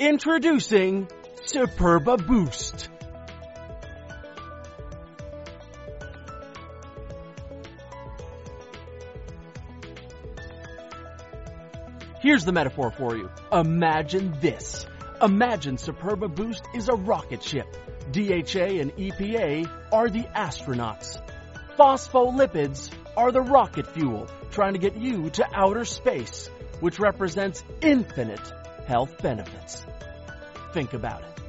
Introducing Superba Boost. Here's the metaphor for you. Imagine this. Imagine Superba Boost is a rocket ship. DHA and EPA are the astronauts. Phospholipids are the rocket fuel trying to get you to outer space, which represents infinite health benefits. Think about it.